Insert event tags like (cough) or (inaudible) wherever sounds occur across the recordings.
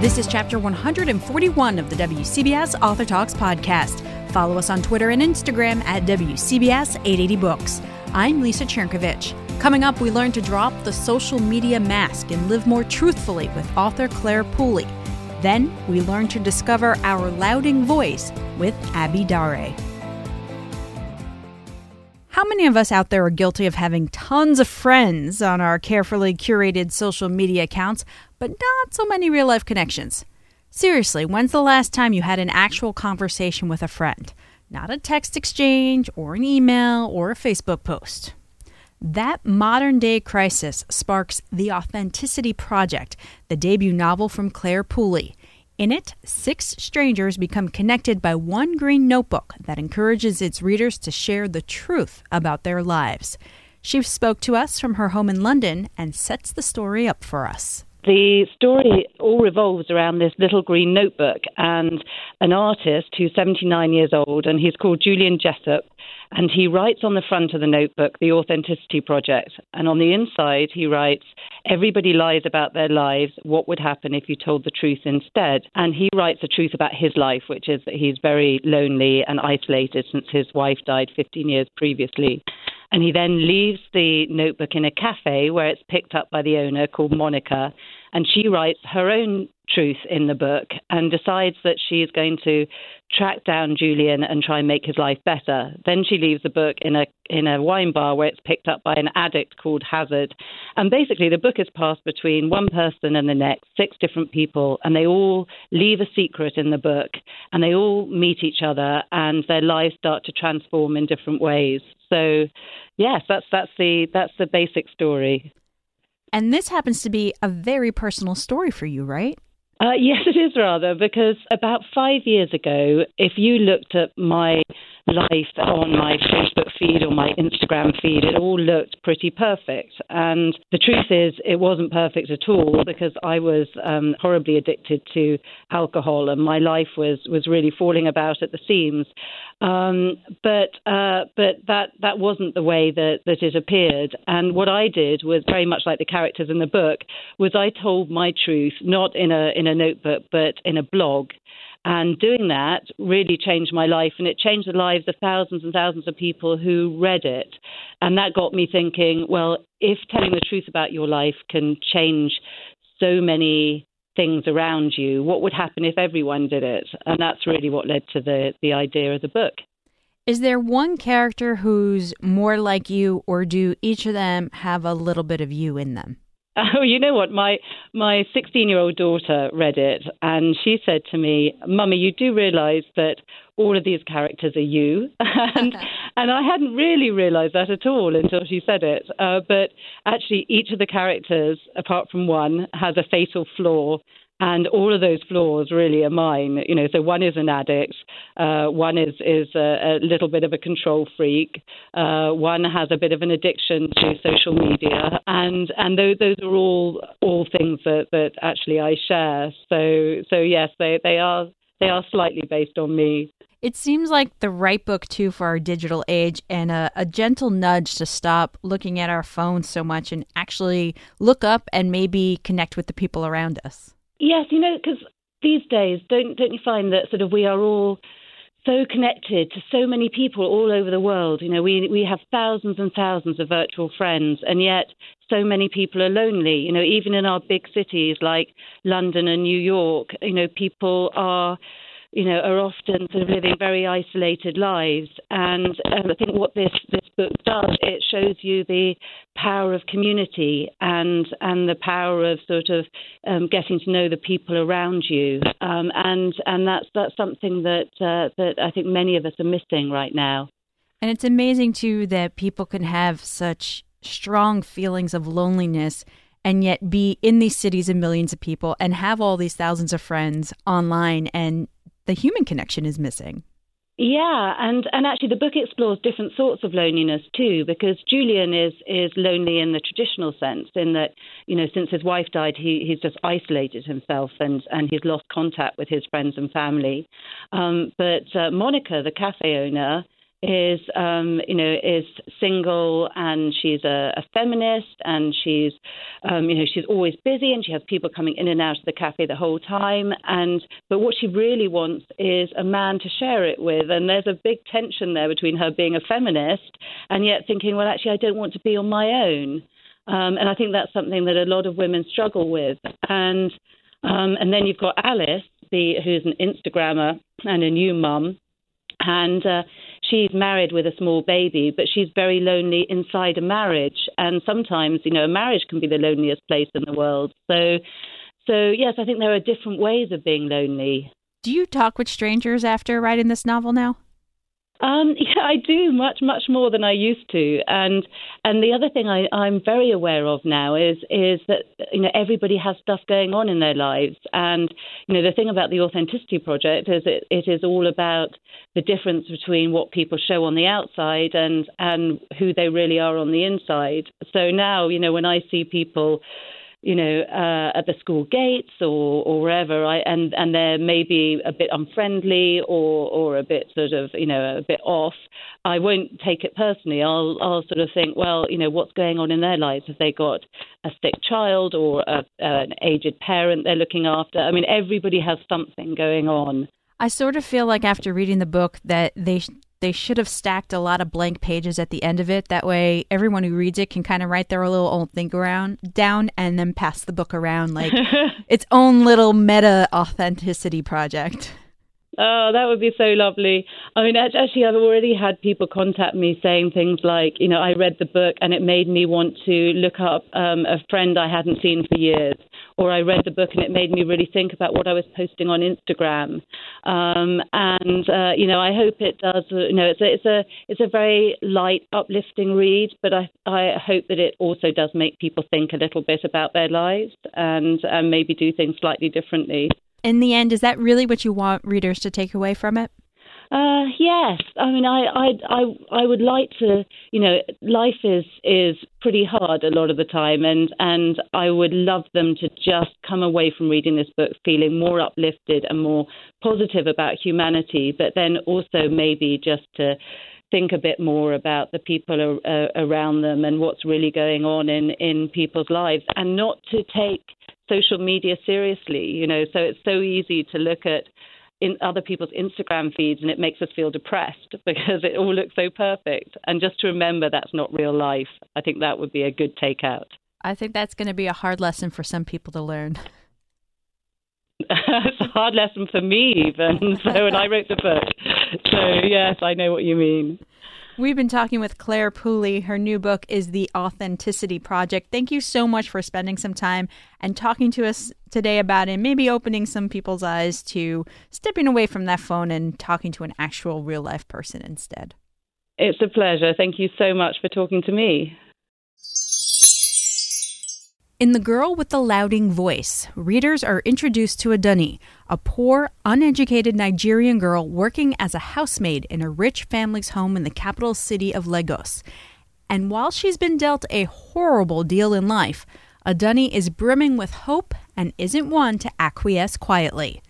This is chapter 141 of the WCBS Author Talks podcast. Follow us on Twitter and Instagram at WCBS 880 Books. I'm Lisa Chernkovich. Coming up, we learn to drop the social media mask and live more truthfully with author Clare Pooley. Then we learn to discover our louding voice with Abi Daré. How many of us out there are guilty of having tons of friends on our carefully curated social media accounts, but not so many real life connections? Seriously, when's the last time you had an actual conversation with a friend? Not a text exchange or an email or a Facebook post. That modern day crisis sparks The Authenticity Project, the debut novel from Clare Pooley. In it, six strangers become connected by one green notebook that encourages its readers to share the truth about their lives. She spoke to us from her home in London and sets the story up for us. The story all revolves around this little green notebook and an artist who's 79 years old, and he's called Julian Jessup. And he writes on the front of the notebook, The Authenticity Project. And on the inside, he writes, Everybody lies about their lives. What would happen if you told the truth instead? And he writes the truth about his life, which is that he's very lonely and isolated since his wife died 15 years previously. And he then leaves the notebook in a cafe where it's picked up by the owner called Monica. And she writes her own truth in the book and decides that she is going to track down Julian and try and make his life better. Then she leaves the book in a in a wine bar where it's picked up by an addict called Hazard. And basically the book is passed between one person and the next, six different people, and they all leave a secret in the book and they all meet each other and their lives start to transform in different ways. So yes, that's that's the that's the basic story. And this happens to be a very personal story for you, right? Uh, (laughs) yes, it is rather, because about five years ago, if you looked at my life on my Facebook feed or my Instagram feed, it all looked pretty perfect. And the truth is, it wasn't perfect at all because I was um, horribly addicted to alcohol and my life was, was really falling about at the seams. Um, but uh, but that that wasn't the way that, that it appeared. And what I did was very much like the characters in the book, was I told my truth not in a in a notebook but in a blog. And doing that really changed my life, and it changed the lives of thousands and thousands of people who read it. And that got me thinking, well, if telling the truth about your life can change so many things around you, what would happen if everyone did it? And that's really what led to the, the idea of the book. Is there one character who's more like you, or do each of them have a little bit of you in them? Oh, you know what? My my 16 year old daughter read it, and she said to me, "Mummy, you do realise that all of these characters are you," (laughs) and (laughs) and I hadn't really realised that at all until she said it. Uh, but actually, each of the characters, apart from one, has a fatal flaw, and all of those flaws really are mine. You know, so one is an addict, uh, one is is a, a, little bit of a control freak, uh, one has a bit of an addiction to social media, and and those those are all all things that that actually I share. So so yes, they they are they are slightly based on me. It seems like the right book, too, for our digital age and a, a, gentle nudge to stop looking at our phones so much and actually look up and maybe connect with the people around us. Yes, you know, because these days, don't don't you find that sort of we are all so connected to so many people all over the world. You know, we we have thousands and thousands of virtual friends, and yet so many people are lonely. You know, even in our big cities like London and New York, you know, people are you know, are often sort of living very isolated lives. And um, I think what this, this book does, it shows you the power of community and and the power of sort of um, getting to know the people around you. Um, and and that's that's something that uh, that I think many of us are missing right now. And it's amazing too that people can have such strong feelings of loneliness and yet be in these cities of millions of people and have all these thousands of friends online and the human connection is missing. Yeah, and, and actually the book explores different sorts of loneliness too, because Julian is is lonely in the traditional sense, in that you know since his wife died, he he's just isolated himself and and he's lost contact with his friends and family. Um, but uh, Monica, the cafe owner, is um, you know is single and she's a, a feminist and she's um, you know she's always busy and she has people coming in and out of the cafe the whole time. And but what she really wants is a man to share it with. And there's a big tension there between her being a feminist and yet thinking well actually I don't want to be on my own. Um, and I think that's something that a lot of women struggle with. And um, and then you've got Alice the, who's an Instagrammer and a new mum. And uh, she's married with a small baby, but she's very lonely inside a marriage. And sometimes, you know, a marriage can be the loneliest place in the world. So, so yes, I think there are different ways of being lonely. Do you talk with strangers after writing this novel now? Um, (laughs) yeah, I do much, much more than I used to, and and the other thing I, I'm very aware of now is is that you know everybody has stuff going on in their lives, and you know the thing about the Authenticity Project is it, it is all about the difference between what people show on the outside and and who they really are on the inside. So now you know when I see people you know, uh, at the school gates or, or wherever, I, and, and they're maybe a bit unfriendly or, or a bit sort of, you know, a bit off, I won't take it personally. I'll, I'll sort of think, well, you know, what's going on in their lives? Have they got a sick child or a, an aged parent they're looking after? I mean, everybody has something going on. I sort of feel like after reading the book that they they should have stacked a lot of blank pages at the end of it. That way, everyone who reads it can kind of write their little own thing around down and then pass the book around like (laughs) its own little meta authenticity project. Oh, that would be so lovely. I mean, actually, I've already had people contact me saying things like, you know, I read the book and it made me want to look up um, a friend I hadn't seen for years, or I read the book and it made me really think about what I was posting on Instagram. Um, and uh, you know, I hope it does. You know, it's a it's a it's a very light, uplifting read, but I I hope that it also does make people think a little bit about their lives and and maybe do things slightly differently in the end, is that really what you want readers to take away from it? Uh, yes, I mean, I, I, I, I would like to. You know, life is is pretty hard a lot of the time, and and I would love them to just come away from reading this book feeling more uplifted and more positive about humanity, but then also maybe just to think a bit more about the people around them and what's really going on in in people's lives, and not to take social media seriously. You know, so it's so easy to look at in other people's Instagram feeds and it makes us feel depressed (laughs) because it all looks so perfect. And just to remember that's not real life, I think that would be a good takeout. I think that's going to be a hard lesson for some people to learn. (laughs) it's a hard lesson for me, even. (laughs) So when I wrote the book. So, yes, I know what you mean. We've been talking with Clare Pooley. Her new book is The Authenticity Project. Thank you so much for spending some time and talking to us today about it, maybe opening some people's eyes to stepping away from that phone and talking to an actual real life person instead. It's a pleasure. Thank you so much for talking to me. In The Girl with the Louding Voice, readers are introduced to Adunni, a poor, uneducated Nigerian girl working as a housemaid in a rich family's home in the capital city of Lagos. And while she's been dealt a horrible deal in life, Adunni is brimming with hope and isn't one to acquiesce quietly.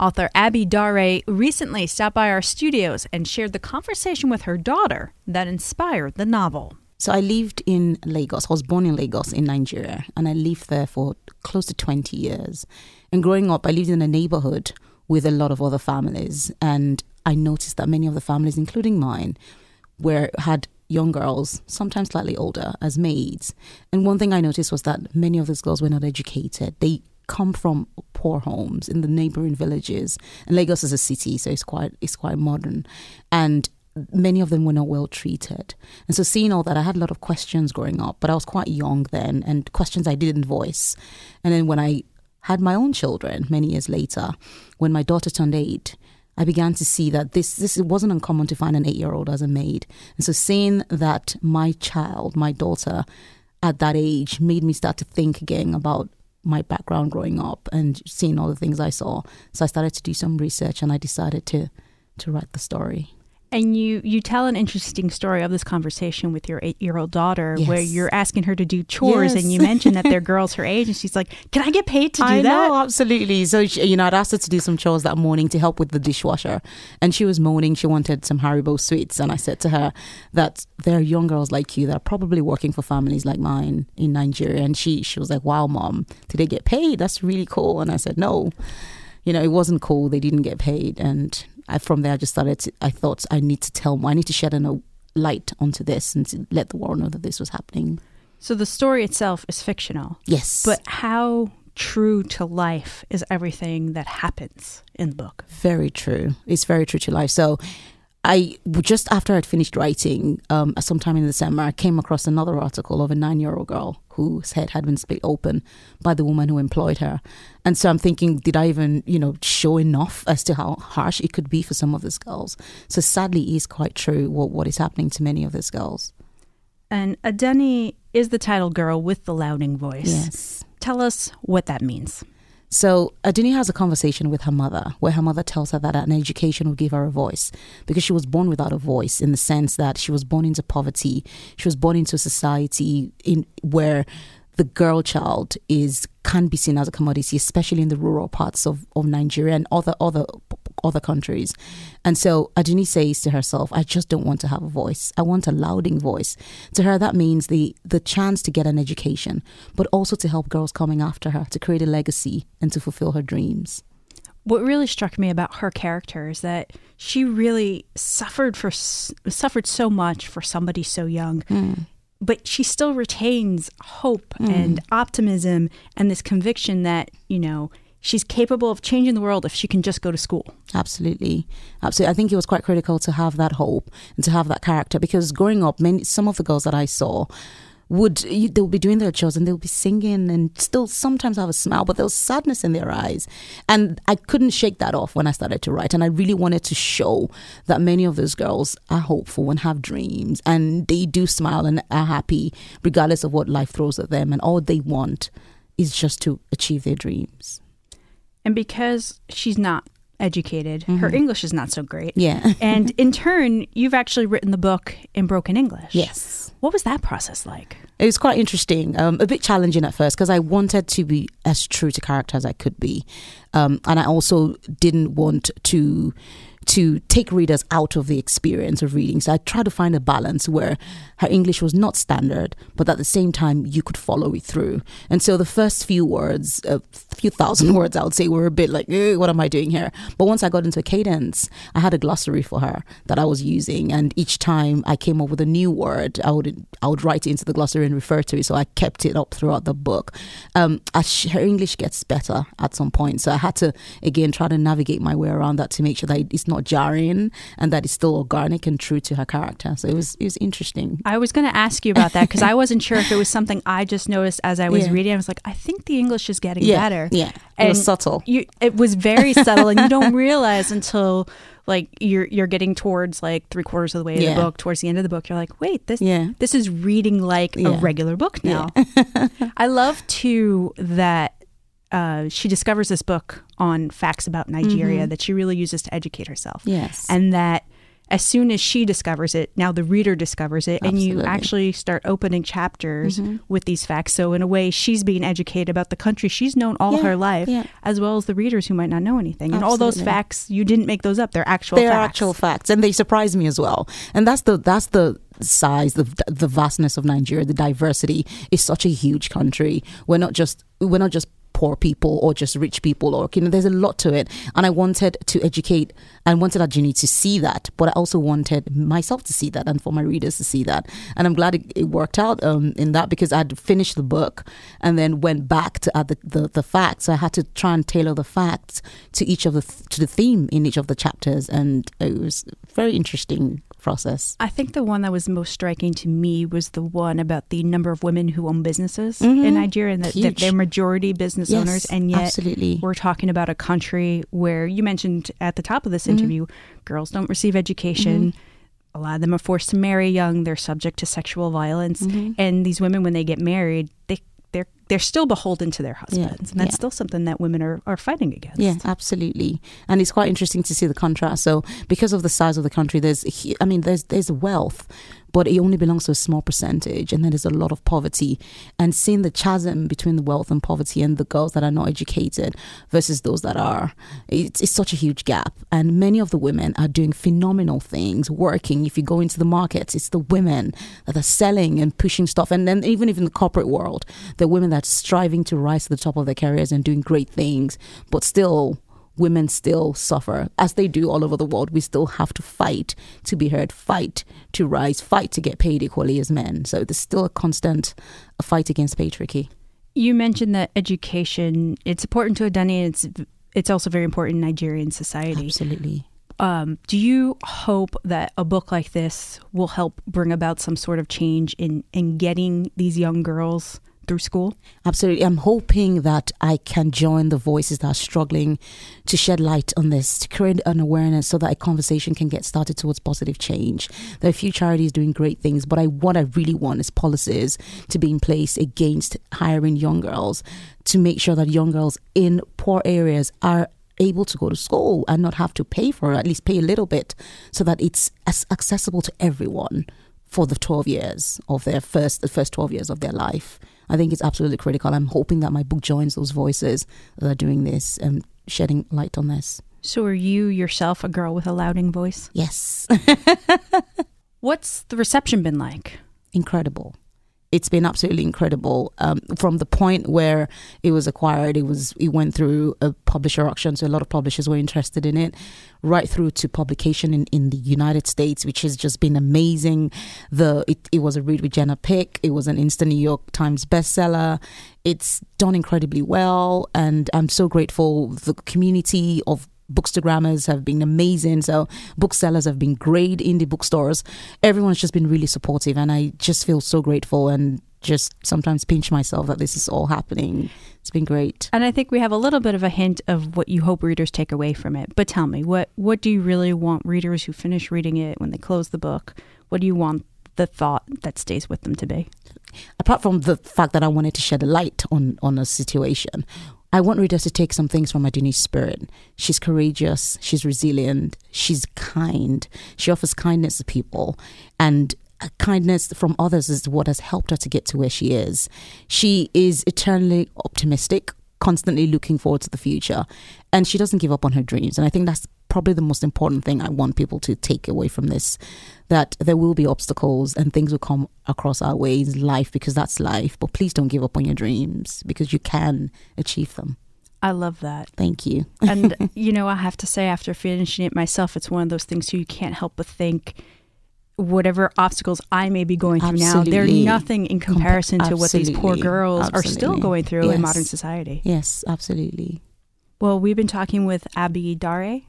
Author Abi Daré recently stopped by our studios and shared the conversation with her daughter that inspired the novel. So I lived in Lagos. I was born in Lagos in Nigeria, and I lived there for close to 20 years. And growing up, I lived in a neighborhood with a lot of other families, and I noticed that many of the families, including mine, were had young girls, sometimes slightly older, as maids. And one thing I noticed was that many of these girls were not educated. They come from poor homes in the neighboring villages. And Lagos is a city, so it's quite it's quite modern. And many of them were not well treated. And so seeing all that, I had a lot of questions growing up, but I was quite young then and questions I didn't voice. And then when I had my own children many years later, when my daughter turned eight, I began to see that this this wasn't uncommon to find an eight year old as a maid. And so seeing that my child, my daughter, at that age made me start to think again about my background growing up and seeing all the things I saw. So I started to do some research and I decided to to write the story. And you you tell an interesting story of this conversation with your eight year old daughter, where you're asking her to do chores, and you mentioned that they're (laughs) girls her age, and she's like, "Can I get paid to do I that?" know, absolutely. So, she, you know, I'd asked her to do some chores that morning to help with the dishwasher. And she was moaning she wanted some Haribo sweets. And I said to her that there are young girls like you that are probably working for families like mine in Nigeria. And she, she was like, wow, mom, did they get paid? That's really cool. And I said, no. You know, it wasn't cool. They didn't get paid. And I, from there, I just started to, I thought I need to tell, I need to shed a light onto this and to let the world know that this was happening. So the story itself is fictional, Yes. but how true to life is everything that happens in the book? Very true. It's very true to life. So, I just after I'd finished writing, um, sometime in the summer, I came across another article of a nine-year-old girl whose head had been split open by the woman who employed her, and so I'm thinking, did I even, you know, show enough as to how harsh it could be for some of these girls? So sadly, it is quite true what what is happening to many of these girls. And Adunni is the title girl with the louding voice. Yes. Tell us what that means. So Adunni has a conversation with her mother where her mother tells her that an education will give her a voice because she was born without a voice in the sense that she was born into poverty. She was born into a society in where the girl child is can be seen as a commodity, especially in the rural parts of, of Nigeria and other other other countries. And so Adunni says to herself, I just don't want to have a voice. I want a louding voice. To her that means the the chance to get an education, but also to help girls coming after her, to create a legacy and to fulfill her dreams. What really struck me about her character is that she really suffered for suffered so much for somebody so young. Hmm. But she still retains hope hmm. and optimism and this conviction that, you know, she's capable of changing the world if she can just go to school. Absolutely, absolutely. I think it was quite critical to have that hope and to have that character because growing up, many some of the girls that I saw would they would be doing their chores and they would be singing and still sometimes have a smile, but there was sadness in their eyes, and I couldn't shake that off when I started to write. And I really wanted to show that many of those girls are hopeful and have dreams, and they do smile and are happy regardless of what life throws at them, and all they want is just to achieve their dreams. And because she's not educated, her English is not so great. Yeah. (laughs) and in turn, you've actually written the book in broken English. Yes. What was that process like? It was quite interesting, um, a bit challenging at first because I wanted to be as true to character as I could be, um, and I also didn't want to to take readers out of the experience of reading. So I tried to find a balance where her English was not standard, but at the same time you could follow it through. And so the first few words, a few thousand (laughs) words, I would say, were a bit like, "Eh, "What am I doing here?" But once I got into a cadence, I had a glossary for her that I was using, and each time I came up with a new word, I would I would write it into the glossary and refer to it. So I kept it up throughout the book. Um, she, her English gets better at some point, so I had to again try to navigate my way around that to make sure that it's not jarring and that it's still organic and true to her character. So it was it was interesting. I was going to ask you about that because I wasn't sure if it was something I just noticed as I was Yeah. reading. I was like, I think the English is getting Yeah, better. yeah. It was subtle. You, it was very subtle, and you don't realize until like you're you're getting towards like three quarters of the way of the book, towards the end of the book. You're like, wait, this Yeah. this is reading like a regular book now. (laughs) I love too that. Uh, she discovers this book on facts about Nigeria that she really uses to educate herself. Mm-hmm. Yes. And that as soon as she discovers it, now the reader discovers it, and you Mm-hmm. actually start opening chapters with these facts. So, in a way, she's being educated about the country she's known all Yeah, her life, yeah. as well as the readers who might not know anything. And all those facts, you didn't make those up; they're actual They're facts. actual facts, and they surprise me as well. And that's the that's the size, the the vastness of Nigeria, the diversity is such a huge country. We're not just we're not just poor people or just rich people or you know there's a lot to it. And i wanted to educate and wanted Adunni to see that but i also wanted myself to see that and for my readers to see that. And i'm glad it, it worked out um, in that because i'd finished the book and then went back to add the, the, the facts. I had to try and tailor the facts to each of the to the theme in each of the chapters and it was very interesting process I think the one that was most striking to me was the one about the number of women who own businesses in mm-hmm. Nigeria and that, that they're majority business Yes, owners. And yet, absolutely. we're talking about a country where you mentioned at the top of this mm-hmm. interview, girls don't receive education. Mm-hmm. A lot of them are forced to marry young. They're subject to sexual violence. And these women, when they get married, they they're they're still beholden to their husbands. and that's yeah. still something that women are, are fighting against. Yeah, absolutely. And it's quite interesting to see the contrast. So, because of the size of the country, there's, I mean, there's there's wealth, but it only belongs to a small percentage, and then there's a lot of poverty. And seeing the chasm between the wealth and poverty, and the girls that are not educated versus those that are, it's, it's such a huge gap. And many of the women are doing phenomenal things, working. If you go into the markets, it's the women that are selling and pushing stuff. And then even even in the corporate world, the women that's striving to rise to the top of their careers and doing great things, but still women still suffer as they do all over the world. We still have to fight to be heard, fight to rise, fight to get paid equally as men. So there's still a constant fight against patriarchy. You mentioned that education, it's important to Adunni and it's, it's also very important in Nigerian society. Absolutely. Um, do you hope that a book like this will help bring about some sort of change in, in getting these young girls through school? Absolutely. I'm hoping that I can join the voices that are struggling to shed light on this, to create an awareness so that a conversation can get started towards positive change. There are a few charities doing great things, but I what I really want is policies to be in place against hiring young girls to make sure that young girls in poor areas are able to go to school and not have to pay for it, at least pay a little bit, so that it's as accessible to everyone for the 12 years of their first the first 12 years of their life. I think it's absolutely critical. I'm hoping that my book joins those voices that are doing this and shedding light on this. So, are you yourself a girl with a louding voice? Yes, (laughs) What's the reception been like? incredible. It's been absolutely incredible. Um, from the point where it was acquired, it was it went through a publisher auction, so a lot of publishers were interested in it, right through to publication in, in the United States, which has just been amazing. The it, it was a read with Jenna Pick. It was an instant New York Times bestseller. It's done incredibly well, and I'm so grateful. The community of bookstagrammers have been amazing. So booksellers have been great. Indie bookstores, everyone's just been really supportive, and I just feel so grateful and just sometimes pinch myself that this is all happening. It's been great. And I think we have a little bit of a hint of what you hope readers take away from it. But tell me, what what do you really want readers who finish reading it when they close the book? What do you want the thought that stays with them to be? Apart from the fact that I wanted to shed a light on on a situation, I want readers to take some things from Adunni's spirit. She's courageous, she's resilient, she's kind, she offers kindness to people, and kindness from others is what has helped her to get to where she is. She is eternally optimistic, constantly looking forward to the future, and she doesn't give up on her dreams. And I think that's probably the most important thing I want people to take away from this that there will be obstacles and things will come across our way in life because that's life. But please don't give up on your dreams because you can achieve them. I love that. Thank you. And, (laughs) you know, I have to say, after finishing it myself, it's one of those things you can't help but think whatever obstacles I may be going through now, they're nothing in comparison to what these poor Absolutely. girls are still going through in modern society. Yes, absolutely. Well, we've been talking with Abi Daré.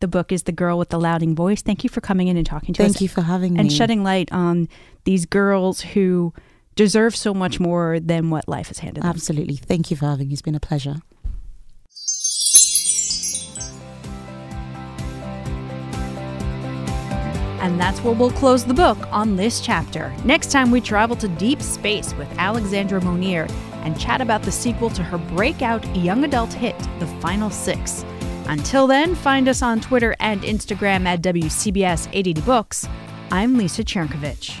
The book is The Girl with the Louding Voice. Thank you for coming in and talking to us. Thank you for having me. and shedding light on these girls who deserve so much more than what life has handed them. Absolutely. Thank you for having me. It's been a pleasure. And that's where we'll close the book on this chapter. Next time, we travel to deep space with Alexandra Monir and chat about the sequel to her breakout young adult hit, The Final Six. Until then, find us on Twitter and Instagram at WCBS 880 Books. I'm Lisa Chernkovich.